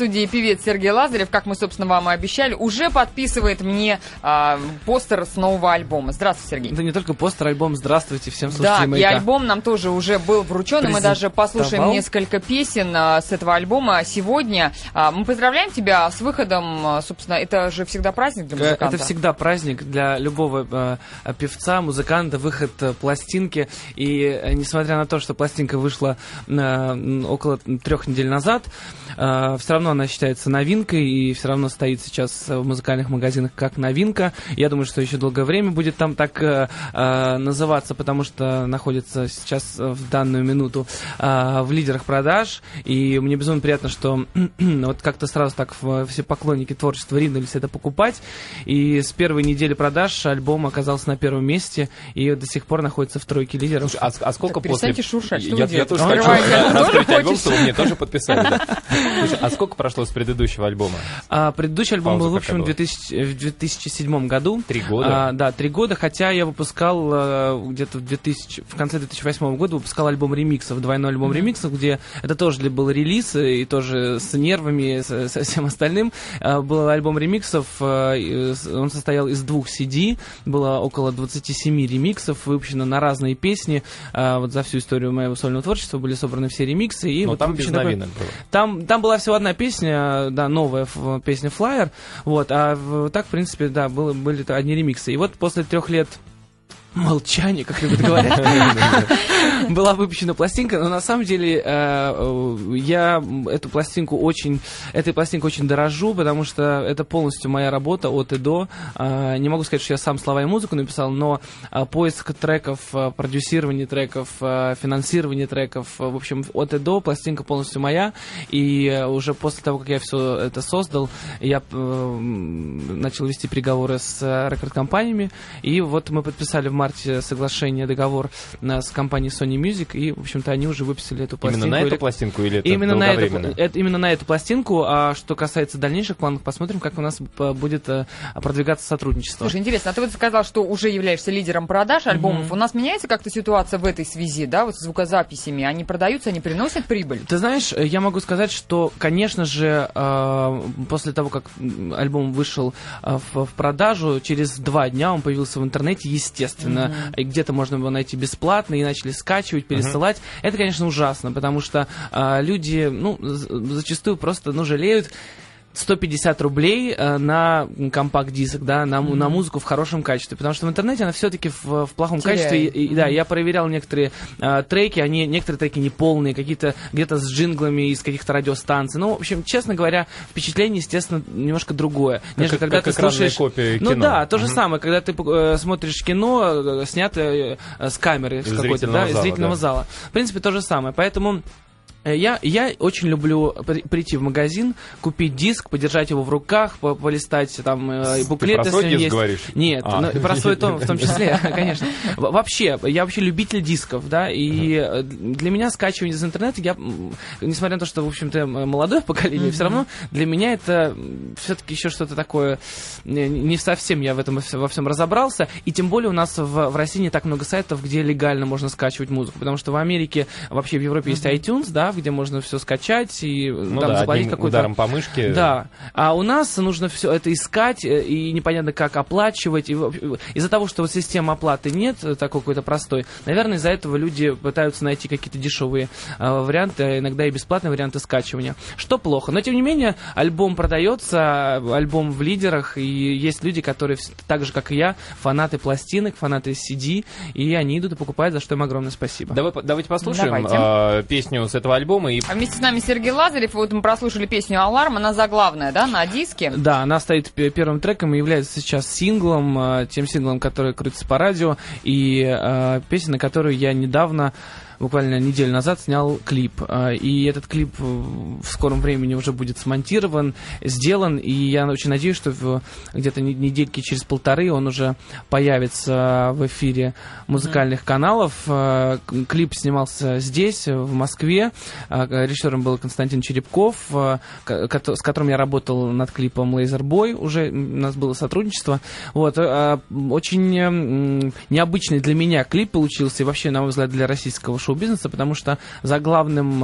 студии певец Сергей Лазарев, как мы, собственно, вам и обещали, уже подписывает мне э, постер с нового альбома. Здравствуйте, Сергей. Да не только постер, альбом. Здравствуйте всем слушателям Да, и альбом нам тоже уже был вручен, и мы даже послушаем несколько песен а, с этого альбома сегодня. А, мы поздравляем тебя с выходом, а, собственно, это же всегда праздник для музыканта. Это всегда праздник для любого э, певца, музыканта, выход э, пластинки. И э, несмотря на то, что пластинка вышла э, около трех недель назад, э, все равно она считается новинкой и все равно стоит сейчас в музыкальных магазинах как новинка. Я думаю, что еще долгое время будет там так э, э, называться, потому что находится сейчас в данную минуту э, в лидерах продаж. И мне безумно приятно, что вот как-то сразу так все поклонники творчества ринулись это покупать. И с первой недели продаж альбом оказался на первом месте и до сих пор находится в тройке лидеров. Слушай, а, а сколько так, после... шуршать, что я, я тоже хочу раскрыть альбом, чтобы мне тоже подписали. А сколько прошло с предыдущего альбома? А, предыдущий альбом Пауза был выпущен в, 2000, в 2007 году. Три года? А, да, три года, хотя я выпускал а, где-то в, 2000, в конце 2008 года выпускал альбом ремиксов, двойной альбом mm-hmm. ремиксов, где это тоже был релиз, и тоже с нервами, со, со всем остальным. А, был альбом ремиксов, а, он состоял из двух CD, было около 27 ремиксов, выпущено на разные песни. А, вот за всю историю моего сольного творчества были собраны все ремиксы. И Но вот там без новинок было. Там, там была всего одна песня, да, новая песня Flyer, вот, а так, в принципе, да, было, были одни ремиксы. И вот после трех лет молчание, как любят говорить, была выпущена пластинка, но на самом деле э, я эту пластинку очень, этой пластинкой очень дорожу, потому что это полностью моя работа от и до. Э, не могу сказать, что я сам слова и музыку написал, но э, поиск треков, продюсирование треков, финансирование треков, в общем, от и до пластинка полностью моя. И уже после того, как я все это создал, я начал вести переговоры с рекорд-компаниями, и вот мы подписали в марте соглашение, договор с компанией Sony Music, и, в общем-то, они уже выписали эту пластинку. Именно на эту пластинку или это именно на эту, это, именно на эту пластинку, а что касается дальнейших планов, посмотрим, как у нас будет э, продвигаться сотрудничество. Слушай, интересно, а ты вот сказал, что уже являешься лидером продаж альбомов. Mm-hmm. У нас меняется как-то ситуация в этой связи, да, вот с звукозаписями? Они продаются, они приносят прибыль? Ты знаешь, я могу сказать, что, конечно же, э, после того, как альбом вышел э, в продажу, через два дня он появился в интернете, естественно mm-hmm. где-то можно было найти бесплатно, и начали скачивать, пересылать. Mm-hmm. Это, конечно, ужасно, потому что а, люди, ну, зачастую просто, ну, жалеют 150 рублей э, на компакт-диск, да, на, mm-hmm. на музыку в хорошем качестве, потому что в интернете она все-таки в, в плохом Теряет. качестве. И, и, mm-hmm. Да, я проверял некоторые э, треки, они некоторые треки неполные, какие-то где-то с джинглами из каких-то радиостанций. Ну, в общем, честно говоря, впечатление, естественно, немножко другое, как, нежели когда как ты слушаешь. Копия кино. Ну да, то же mm-hmm. самое, когда ты э, смотришь кино, э, снятое э, с камеры, с какой-то, да, из зрительного да. зала. В принципе, то же самое. Поэтому я, я очень люблю прийти в магазин, купить диск, подержать его в руках, по полистать там э, буклеты. Ты про свой диск есть. говоришь? Нет, а. ну, про свой том в том числе, конечно. Вообще, я вообще любитель дисков, да, и uh-huh. для меня скачивание из интернета, я, несмотря на то, что, в общем-то, молодое поколение, все равно для меня это все-таки еще что-то такое, не совсем я в этом во всем разобрался, и тем более у нас в, в России не так много сайтов, где легально можно скачивать музыку, потому что в Америке, вообще в Европе есть iTunes, да, где можно все скачать и ну там да, заплатить какой-то... ударом по мышке. Да. А у нас нужно все это искать, э, и непонятно, как оплачивать. И из-за того, что вот системы оплаты нет, э, такой какой-то простой, наверное, из-за этого люди пытаются найти какие-то дешевые э, варианты, а иногда и бесплатные варианты скачивания. Что плохо. Но, тем не менее, альбом продается, альбом в лидерах, и есть люди, которые так же, как и я, фанаты пластинок, фанаты CD, и они идут и покупают, за что им огромное спасибо. Давай, давайте послушаем давайте. Э, песню с этого альбома. И... А вместе с нами Сергей Лазарев. Вот мы прослушали песню «Аларм». Она заглавная, да, на диске? Да, она стоит первым треком и является сейчас синглом, э, тем синглом, который крутится по радио. И э, песня, на которую я недавно буквально неделю назад снял клип. А, и этот клип в скором времени уже будет смонтирован, сделан. И я очень надеюсь, что где-то недельки через полторы он уже появится в эфире музыкальных каналов. А, клип снимался здесь, в Москве. А, режиссером был Константин Черепков, с которым я работал над клипом Laser Boy. Уже у нас было сотрудничество. Вот. Очень необычный для меня клип получился. И вообще, на мой взгляд, для российского шоу шоу-бизнеса, потому что за главным,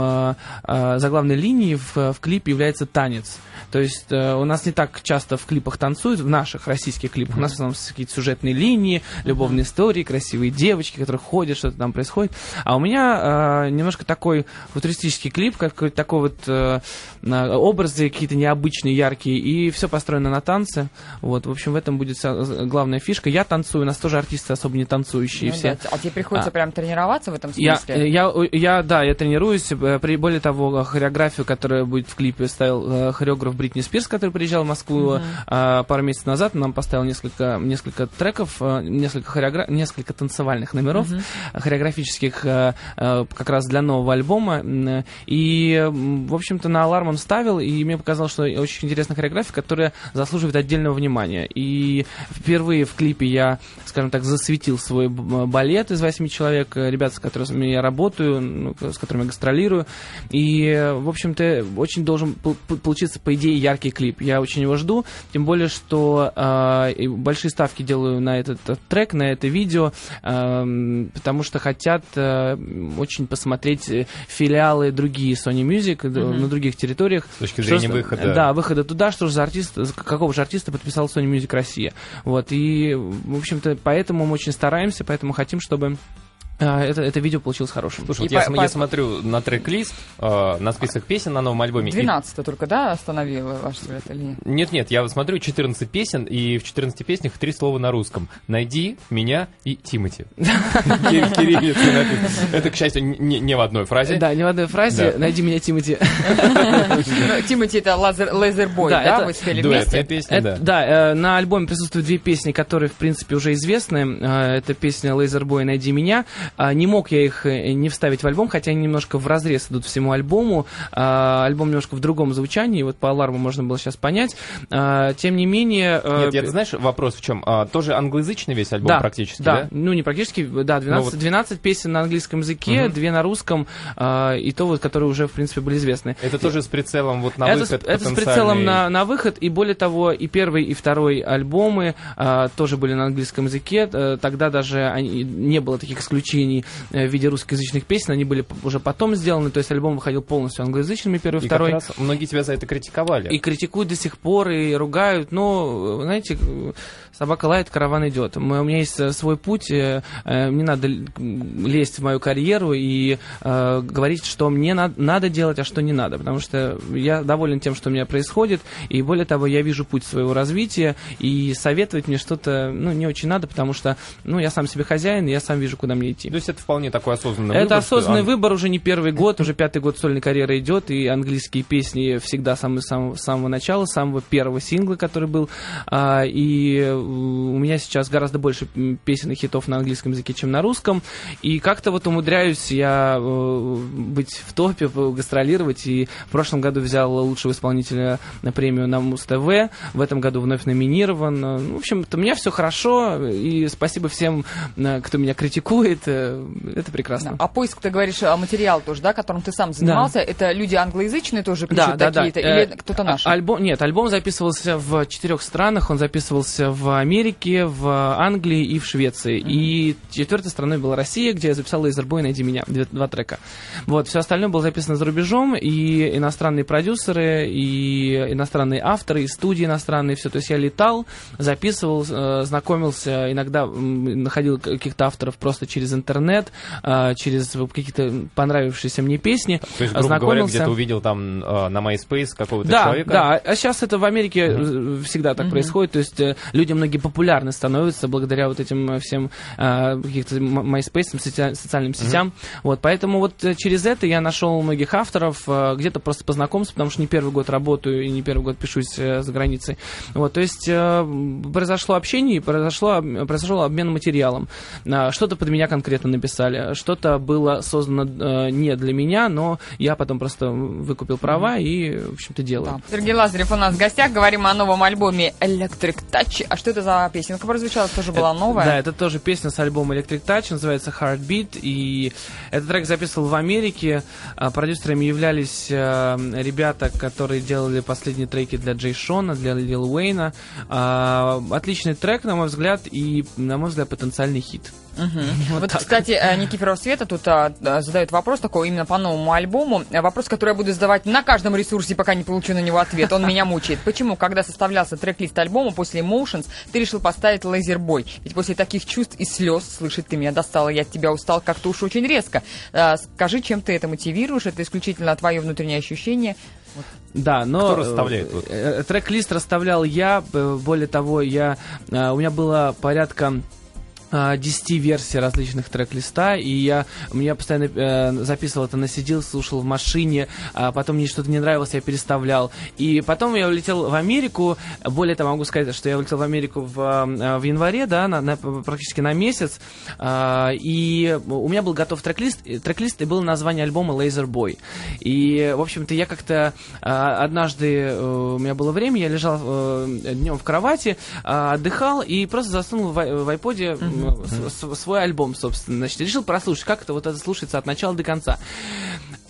за главной линией в, в клипе является танец. То есть у нас не так часто в клипах танцуют, в наших российских клипах. У нас в основном какие-то сюжетные линии, любовные истории, красивые девочки, которые ходят, что-то там происходит. А у меня немножко такой футуристический клип, какой-то такой вот образы какие-то необычные, яркие, и все построено на танце. Вот, в общем, в этом будет главная фишка. Я танцую, у нас тоже артисты особо не танцующие ну, все. Да. А тебе приходится а, прям тренироваться в этом смысле? Я, я, я, да, я тренируюсь. Э, при, более того, хореографию, которая будет в клипе, ставил э, хореограф Бритни Спирс, который приезжал в Москву uh-huh. пару месяцев назад. Нам поставил несколько, несколько треков, э, несколько, хореограф... несколько танцевальных номеров, uh-huh. хореографических как раз для нового альбома. И, в общем-то, на аларм он ставил, и мне показалось, что очень интересная хореография, которая заслуживает отдельного внимания. И впервые в клипе я, скажем так, засветил свой балет из восьми человек, э, ребят, с которыми я работаю, ну, с которыми я гастролирую. И, в общем-то, очень должен получиться, по идее, яркий клип. Я очень его жду, тем более, что э, большие ставки делаю на этот, этот трек, на это видео, э, потому что хотят э, очень посмотреть э, филиалы другие Sony Music mm-hmm. на других территориях. С точки зрения что, выхода. Да, выхода туда, что же за артист, какого же артиста подписал Sony Music Россия. Вот, и, в общем-то, поэтому мы очень стараемся, поэтому хотим, чтобы а, это, это видео получилось хорошим. Слушай, вот я, по, я смотрю на трек-лист, э, на список песен на новом альбоме. 12 и... только, да, остановила ваш взгляд или нет? Нет, я смотрю 14 песен, и в 14 песнях три слова на русском. Найди, меня и Тимати. Это, к счастью, не в одной фразе. Да, не в одной фразе. Найди меня, Тимати. Ну, Тимати это Лазербой, да? Вы спели вместе? Да, э, на альбоме присутствуют две песни, которые, в принципе, уже известны. Э, это песня Лазербой «Найди меня», не мог я их э, не вставить в альбом, хотя они немножко в разрез идут всему альбому. А, альбом немножко в другом звучании, вот по аларму можно было сейчас понять. А, тем не менее... Э, Нет, я, знаешь, вопрос в чем? Тоже англоязычный весь альбом да, практически, да? Да, ну не практически, да, 12, ну, вот... 12 песен на английском языке, угу. две на русском, и то вот, которые уже, в принце, были известны. Это тоже с прицелом вот на это выход? С, это с прицелом на, на выход, и более того, и первый, и второй альбомы тоже были на английском языке, э, тогда даже они, не было таких исключений в виде русскоязычных песен, они были уже потом сделаны, то есть альбом выходил полностью англоязычными, первый, и второй. Раз многие тебя за это критиковали. И критикуют до сих пор, и ругают, но, знаете, собака лает, караван идет. У меня есть э, свой путь, э, э, не надо лезть в мою карьеру и говорить, что мне надо делать, а что не надо, потому что я доволен тем, что у меня происходит, и более того, я вижу путь своего развития, и советовать мне что-то, ну, не очень надо, потому что, ну, я сам себе хозяин, и я сам вижу, куда мне идти. То есть это вполне такой осознанный это выбор? Это осознанный что... выбор, уже не первый год, уже пятый год сольной карьеры идет, и английские песни всегда с самого, самого начала, самого первого сингла, который был, а, и у меня сейчас гораздо больше песен и хитов на английском языке, чем на русском, и как-то вот умудряюсь я э, быть в топе, гастролировать, и в прошлом году взял лучшего исполнителя на премию на Муз-ТВ, в этом году вновь номинирован. Ну, в общем, у меня все хорошо, и спасибо всем, э, кто меня критикует, э, это прекрасно. Да. А поиск, ты говоришь, а материал тоже, да, которым ты сам занимался, да. это люди англоязычные тоже пишут да, такие-то, да, да. или кто-то наш? Альбом, нет, альбом записывался в четырех странах, он записывался в Америке, в Англии и в Швеции. Mm-hmm. И четвертой страной была Россия, где я записал «Лазербой, найди меня», два, два трека. Вот, все остальное было записано за рубежом, и иностранные продюсеры, и иностранные авторы, и студии иностранные, все. То есть я летал, записывал, э, знакомился, иногда находил каких-то авторов просто через интернет, э, через какие-то понравившиеся мне песни. То есть, грубо говоря, где-то увидел там э, на MySpace какого-то да, человека? Да, а сейчас это в Америке mm-hmm. всегда так mm-hmm. происходит. То есть люди многие популярны становятся благодаря вот этим всем э, каких-то MySpace, соци- социальным сетям. Mm-hmm. Вот, поэтому вот через это я нашел многих авторов, э, где-то просто познакомился, потому что не первый год работаю и не первый год пишусь э, за границей. Вот, то есть э, произошло общение, произошло, произошел обмен материалом. Э, что-то под меня конкретно написали, что-то было создано э, не для меня, но я потом просто выкупил права и, в общем-то, делаю. Да. Сергей Лазарев у нас в гостях. Говорим о новом альбоме Electric Touch. А что это за песенка прозвучала? Тоже была новая? Да, это тоже песня с альбома Electric Touch. Называется Heartbeat. И этот трек записывал в Америке. А, продюсерами являлись э, ребята, которые делали последние треки для Джей Шона, для Лил Уэйна. А, отличный трек, на мой взгляд, и, на мой взгляд, потенциальный хит. Угу. Вот, вот кстати, э, Никифоров Света тут а, задает вопрос такой именно по новому альбому. Вопрос, который я буду задавать на каждом ресурсе, пока не получу на него ответ. Он меня мучает. Почему, когда составлялся трек-лист альбома после Emotions, ты решил поставить Laserboy? Ведь после таких чувств и слез, слышать ты меня достала, я от тебя устал как-то уж очень резко. А, скажи, чем ты это мотивируешь? Это исключительно твое внутреннее ощущение? Вот. Да, но Кто расставляет? Э, трек-лист расставлял я. Более того, я, э, у меня было порядка 10 версий различных трек-листа, и я, я постоянно э, записывал это на CD, слушал в машине, а потом мне что-то не нравилось, я переставлял. И потом я улетел в Америку, более того, могу сказать, что я улетел в Америку в, э, в январе, да, на, на, практически на месяц, э, и у меня был готов трек-лист, трек-лист, и было название альбома Laser Boy. И, в общем-то, я как-то э, однажды, э, у меня было время, я лежал э, днем в кровати, э, отдыхал, и просто засунул в, в iPod свой альбом, собственно. Значит, решил прослушать, как это вот это слушается от начала до конца.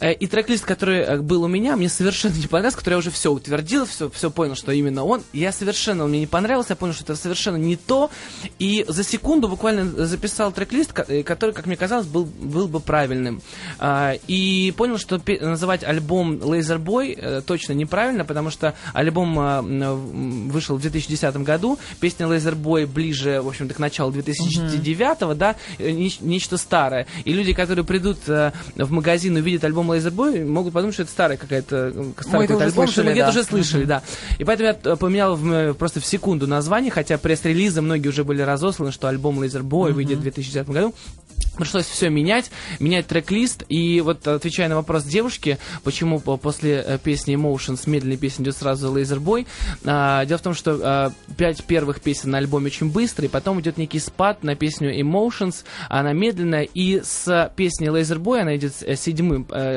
Э, и трек-лист, который э, был у меня, мне совершенно не понравился, который я уже все утвердил, все, все понял, что именно он. Я совершенно, он мне не понравился, я понял, что это совершенно не то. И за секунду буквально записал трек-лист, э, который, как мне казалось, был, был бы правильным. А, и понял, что называть альбом Laser Boy точно неправильно, потому что альбом вышел в 2010 году, песня Laser Boy ближе, в общем-то, к началу 2009, mm-hmm. да, нечто старое. И люди, которые придут в магазин и увидят альбом альбом Laserboy, могут подумать, что это старый какая-то старый какой-то альбом, что мы где-то уже слышали, да. И поэтому я поменял в, просто в секунду название, хотя пресс-релизы многие уже были разосланы, что альбом Laserboy выйдет в 2010 году. Пришлось все менять, менять трек-лист. И вот отвечая на вопрос девушки, почему после э, песни Emotions, медленной песни идет сразу Laser Boy, а, дело в том, что а, пять первых песен на альбоме очень быстрые, потом идет некий спад на песню Emotions, она медленная, и с песни Laser Boy, она идет э, седьмым, э,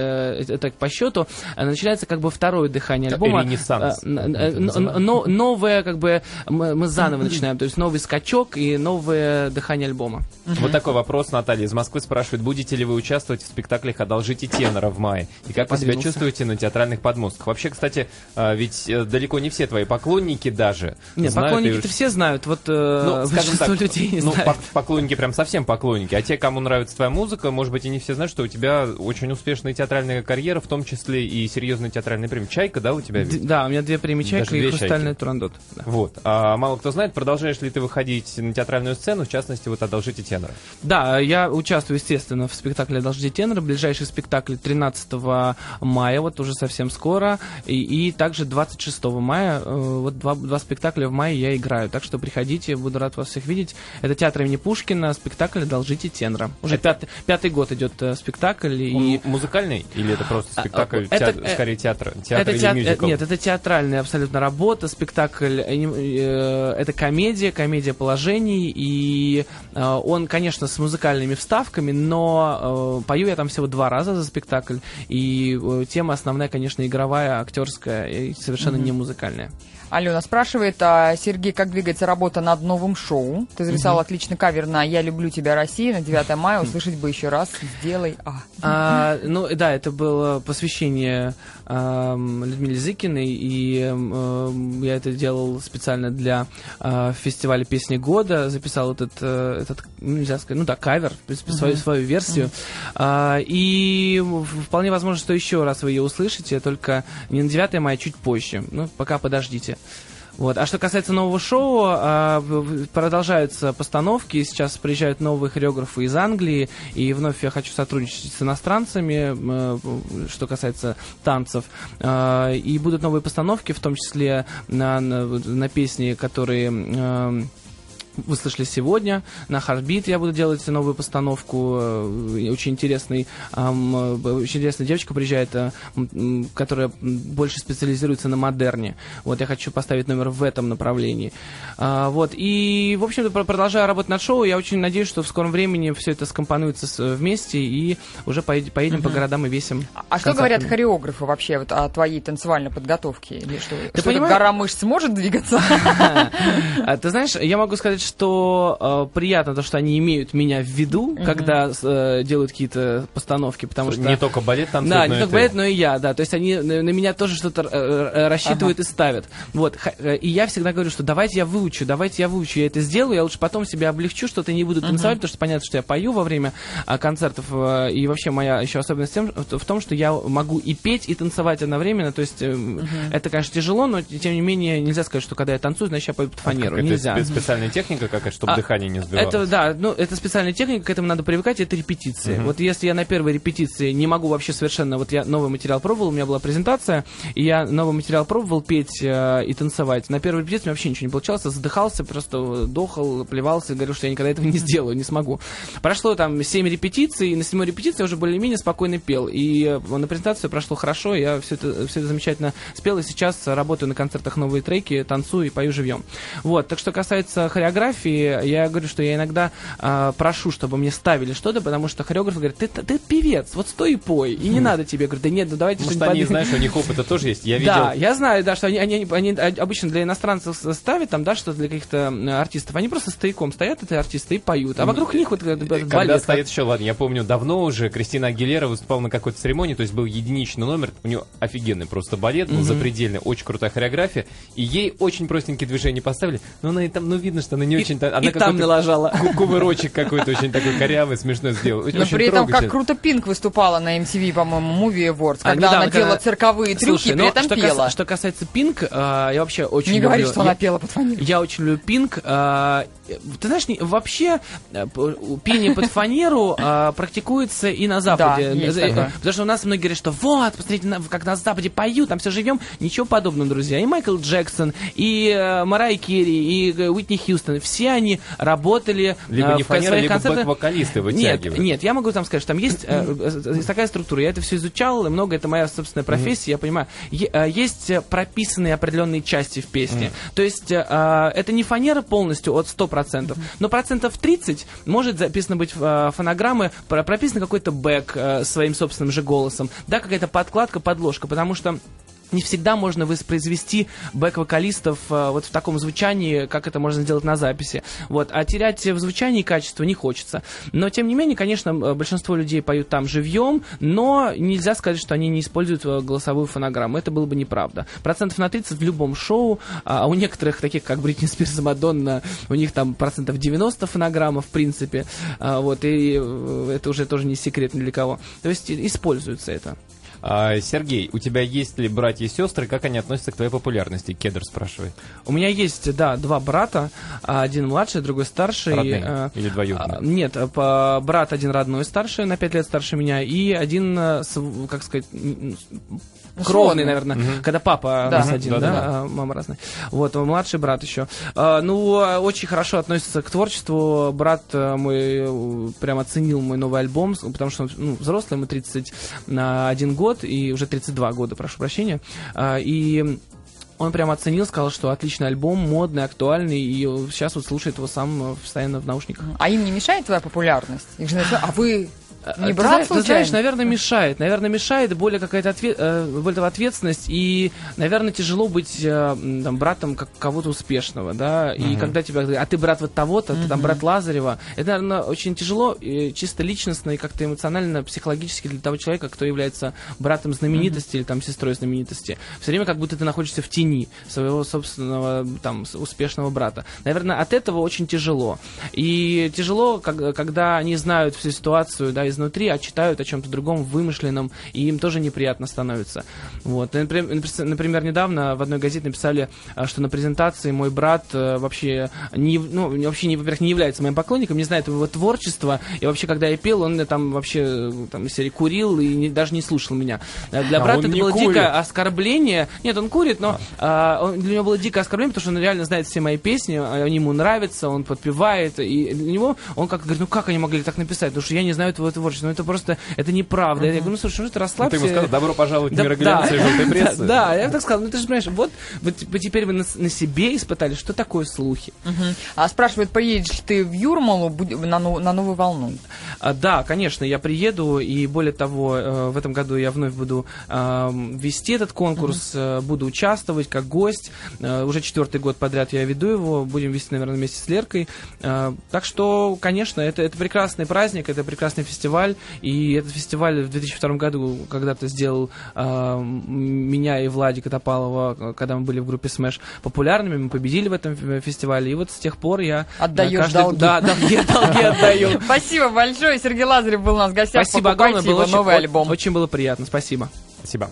так по счету, начинается как бы второе дыхание альбома. Ренессанс. Но, новое, как бы, мы, мы заново начинаем, то есть новый скачок и новое дыхание альбома. Вот такой вопрос, Наталья из Москвы спрашивает, будете ли вы участвовать в спектаклях «Одолжите тенора» в мае? И как вы себя чувствуете на театральных подмостках? Вообще, кстати, ведь э, далеко не все твои поклонники даже Нет, поклонники-то и... все знают, вот э, ну, скажем так, людей не ну, знают. поклонники прям совсем поклонники, а те, кому нравится твоя музыка, может быть, и не все знают, что у тебя очень успешная театральная карьера, в том числе и серьезная театральная премия. «Чайка», да, у тебя? Д- да, у меня две премии «Чайка» и «Хрустальный турандот». Да. Вот. А мало кто знает, продолжаешь ли ты выходить на театральную сцену, в частности, вот «Одолжите тенора». Да, я участвую естественно, в спектакле «Дожди тенора». Ближайший спектакль 13 мая, вот уже совсем скоро. И, и также 26 мая, э, вот два, два спектакля в мае я играю. Так что приходите, буду рад вас всех видеть. Это театр имени Пушкина, спектакль «Должите тенора». Уже это... пятый, пятый год идет э, спектакль. И... музыкальный или это просто а, спектакль, а, это, театр, скорее театр? Театр это или театр, Нет, это театральная абсолютно работа. Спектакль, э, это комедия, комедия положений. И он, конечно, с музыкальными вставками, но э, пою я там всего два раза за спектакль, и э, тема основная, конечно, игровая, актерская и совершенно mm-hmm. не музыкальная. Алена спрашивает, а, Сергей, как двигается работа над новым шоу? Ты записал угу. отличный кавер на «Я люблю тебя, Россия» на 9 мая. Услышать бы еще раз. Сделай А. а ну, да, это было посвящение э, Людмиле Зыкиной, и э, я это делал специально для э, фестиваля «Песни года». Записал этот, э, этот ну, нельзя сказать, ну да, кавер, в принципе, свою, свою версию. Uh-huh. и вполне возможно, что еще раз вы ее услышите, только не на 9 мая, а чуть позже. Ну, пока подождите. Вот. А что касается нового шоу, а, продолжаются постановки. Сейчас приезжают новые хореографы из Англии. И вновь я хочу сотрудничать с иностранцами, э, что касается танцев. А, и будут новые постановки, в том числе на, на, на песни, которые вы слышали сегодня. На Heartbeat я буду делать новую постановку. Э, очень интересный, очень интересная девочка приезжает, э, которая больше специализируется на модерне. Вот я хочу поставить номер в этом направлении. А, вот. И, в общем-то, продолжаю работать над шоу. Я очень надеюсь, что в скором времени все это скомпонуется вместе и уже поедем, поедем по городам и весим. А что говорят хореографы вообще вот, о твоей танцевальной подготовке? Или что, Ты что гора мышц может двигаться? А, ты знаешь, я могу сказать, что э, приятно то, что они имеют меня в виду, когда э, делают какие-то постановки, потому что... Не только балет танцует, Да, не только балет, но и я, да. То есть они на, на меня тоже что-то э, э, рассчитывают и ставят. Вот. Х- э, И я всегда говорю, что давайте я выучу, давайте я выучу, я это сделаю, я лучше потом себя облегчу, что-то не буду танцевать, потому что понятно, что я пою во время а, концертов. э, И вообще моя еще особенность в тем- в том, что я могу и петь, и танцевать одновременно. То есть э, это, конечно, тяжело, но тем не менее нельзя сказать, что когда я танцую, значит я пою под фанеру. Это Нельзя. спе- специальная техника какая-то, чтобы А, дыхание не сбивалось? Это, да, ну, это специальная техника, к этому надо привыкать, это репетиции. Вот если я на первой репетиции не могу вообще совершенно, вот я новый материал пробовал, у меня была презентация, и я новый материал пробовал петь э, и танцевать. На первой репетиции у меня вообще ничего не получалось, я задыхался, просто дохал, плевался, говорил, что я никогда этого не сделаю, не смогу. Прошло там 7 репетиций, и на седьмой репетиции я уже более-менее спокойно пел. И на презентации прошло хорошо, я все это, все это замечательно спел, и сейчас работаю на концертах новые треки, танцую и пою живьем. Вот, так что касается хореографии, я говорю, что я иногда а, прошу, чтобы мне ставили что-то, потому что хореограф говорит, ты, ты певец, вот стой и пой, и не надо тебе. Я говорю, да нет, ну давайте Может, что-нибудь они, подвинем». знаешь, у них опыта тоже есть. Я видел... Да, я знаю, да, что они, они, они обычно для иностранцев ставят там, да, что для каких-то артистов. Они просто стояком стоят, эти артисты, и поют. А вокруг них вот этот Когда балет. стоит еще, ладно, я помню, давно уже Кристина Агилера выступала на какой-то церемонии, то есть был единичный номер, у нее офигенный просто балет, был запредельный, очень крутая хореография, и ей очень простенькие движения поставили, но она и там, ну видно, что она не И- очень... Она и там налажала. ку- Кувырочек какой-то очень такой корявый, смешной сделал. Но при этом как круто Пинк выступала на MTV, по-моему, Movie Awards, А, когда недавно, она делала когда- цирковые трюки, при но этом пела. что касается Пинк, а, я вообще очень Не говори, что она пела под фанеру. Я очень люблю Пинк. а, Ты знаешь, вообще э, пение под фанеру практикуется и на Западе. Э. Потому что у нас многие говорят, что вот, посмотрите, как на Западе поют, там все живем. Ничего подобного, друзья. И Майкл Джексон, и э, Марай Керри, и Уитни Хьюстон, все они работали Либо э, не в фанера, своих либо концертах. бэк-вокалисты Нет, вытягивают. нет, я могу там сказать, что там есть, э, э, есть такая структура, я это все изучал, и много, это моя собственная профессия, я понимаю. Э, есть э, прописанные определенные части в песне. То есть э, э, это не фанера полностью от 100%, но процентов 30 может записано быть э, фонограммы, про- прописан какой-то бэк э, своим собственным же голосом, да, какая-то подкладка, подложка, потому что не всегда можно воспроизвести бэк-вокалистов э, вот в таком звучании, как это можно сделать на записи. Вот. А терять в звучании качество не хочется. Но, тем не менее, конечно, э, большинство людей поют там живьем, но нельзя сказать, что они не используют э, голосовую фонограмму. Это было бы неправда. Процентов на 30 в любом шоу, а у некоторых, таких как Бритни Спирс и Мадонна, у них там процентов 90 фонограмма, в принципе. А, Вот. И это уже тоже не секрет ни для кого. То есть используется это. А, Сергей, у тебя есть ли братья и сестры? Как они относятся к твоей популярности? Кедр спрашивает. У меня есть, да, два брата, а, один младший, другой старший. Родные э, или двоюродные? а, Нет, брат один родной старший, на пять лет старше меня, и один, э, как сказать, кровный, наверное, когда папа у Да. нас один, да, Да-да-да. а мама разная. Вот, а младший брат еще. А, Ну, а, очень хорошо относится к творчеству. Брат э, мой э, прям оценил мой новый альбом, потому что он ну, взрослый, ему 31 год, и уже 32 года, прошу прощения. А, И он прям оценил, сказал, что отличный альбом, модный, актуальный, и сейчас вот слушает его сам э, постоянно в наушниках. А им не мешает твоя популярность? Их же А вы не Ты брат ты случайно? знаешь, наверное, мешает. Наверное, мешает более какая-то отве- э, более ответственность. И, наверное, тяжело быть э, там, братом как кого-то успешного, да. И когда тебя говорят, а ты брат вот того-то, ты там брат Лазарева. Это, наверное, очень тяжело, э, чисто личностно и как-то эмоционально, психологически для того человека, кто является братом знаменитости или там сестрой знаменитости. Все время как будто ты находишься в тени своего собственного там успешного брата. Наверное, от этого очень тяжело. И тяжело, как- когда они знают всю ситуацию, да, изнутри, а читают о чем-то другом, вымышленном, и им тоже неприятно становится. Вот. Например, недавно в одной газете написали, а, что на презентации мой брат э, вообще не, ну, вообще не, во-первых, не является моим поклонником, не знает его творчества, и вообще, когда я пел, он там вообще э, там, серии курил и не- даже не слушал меня. Э, Для А брата это было курит. дикое оскорбление. Нет, он курит, но а, он- для него было дикое оскорбление, потому что он реально знает все мои песни, они ему нравятся, он подпевает, и для него он как говорит, ну как они могли так написать, потому что я не знаю твоего творчество. Ну, это просто, это неправда. Я говорю, ну, слушай, ну, ты Ну, расслабься. ты ему сказал, добро пожаловать в Да, мир глянца и желтой да, прессы. Да, я так сказал, ну ты же понимаешь, вот, вы теперь вы на, на себе испытали, что такое слухи. А спрашивают, поедешь ли ты в Юрмалу на, ну- на новую волну? А, да, конечно, я приеду, и более того, э, в этом году я вновь буду вести этот конкурс, э, буду участвовать как гость. Э, уже четвертый год подряд я веду его, будем вести, наверное, вместе с Леркой. Так что, конечно, это, это прекрасный праздник, это прекрасный фестиваль, и этот фестиваль в 2002 году когда-то сделал меня и Владика Топалова, когда мы были в группе Smash, популярными, мы победили в этом фестивале, и вот с тех пор я... Отдаёшь каждый- долги. Да, долги, долги отдаю. Спасибо большое. Сергей Лазарев был у нас в гостях. Спасибо огромное, было его очень, новый альбом. очень было приятно, спасибо. Спасибо.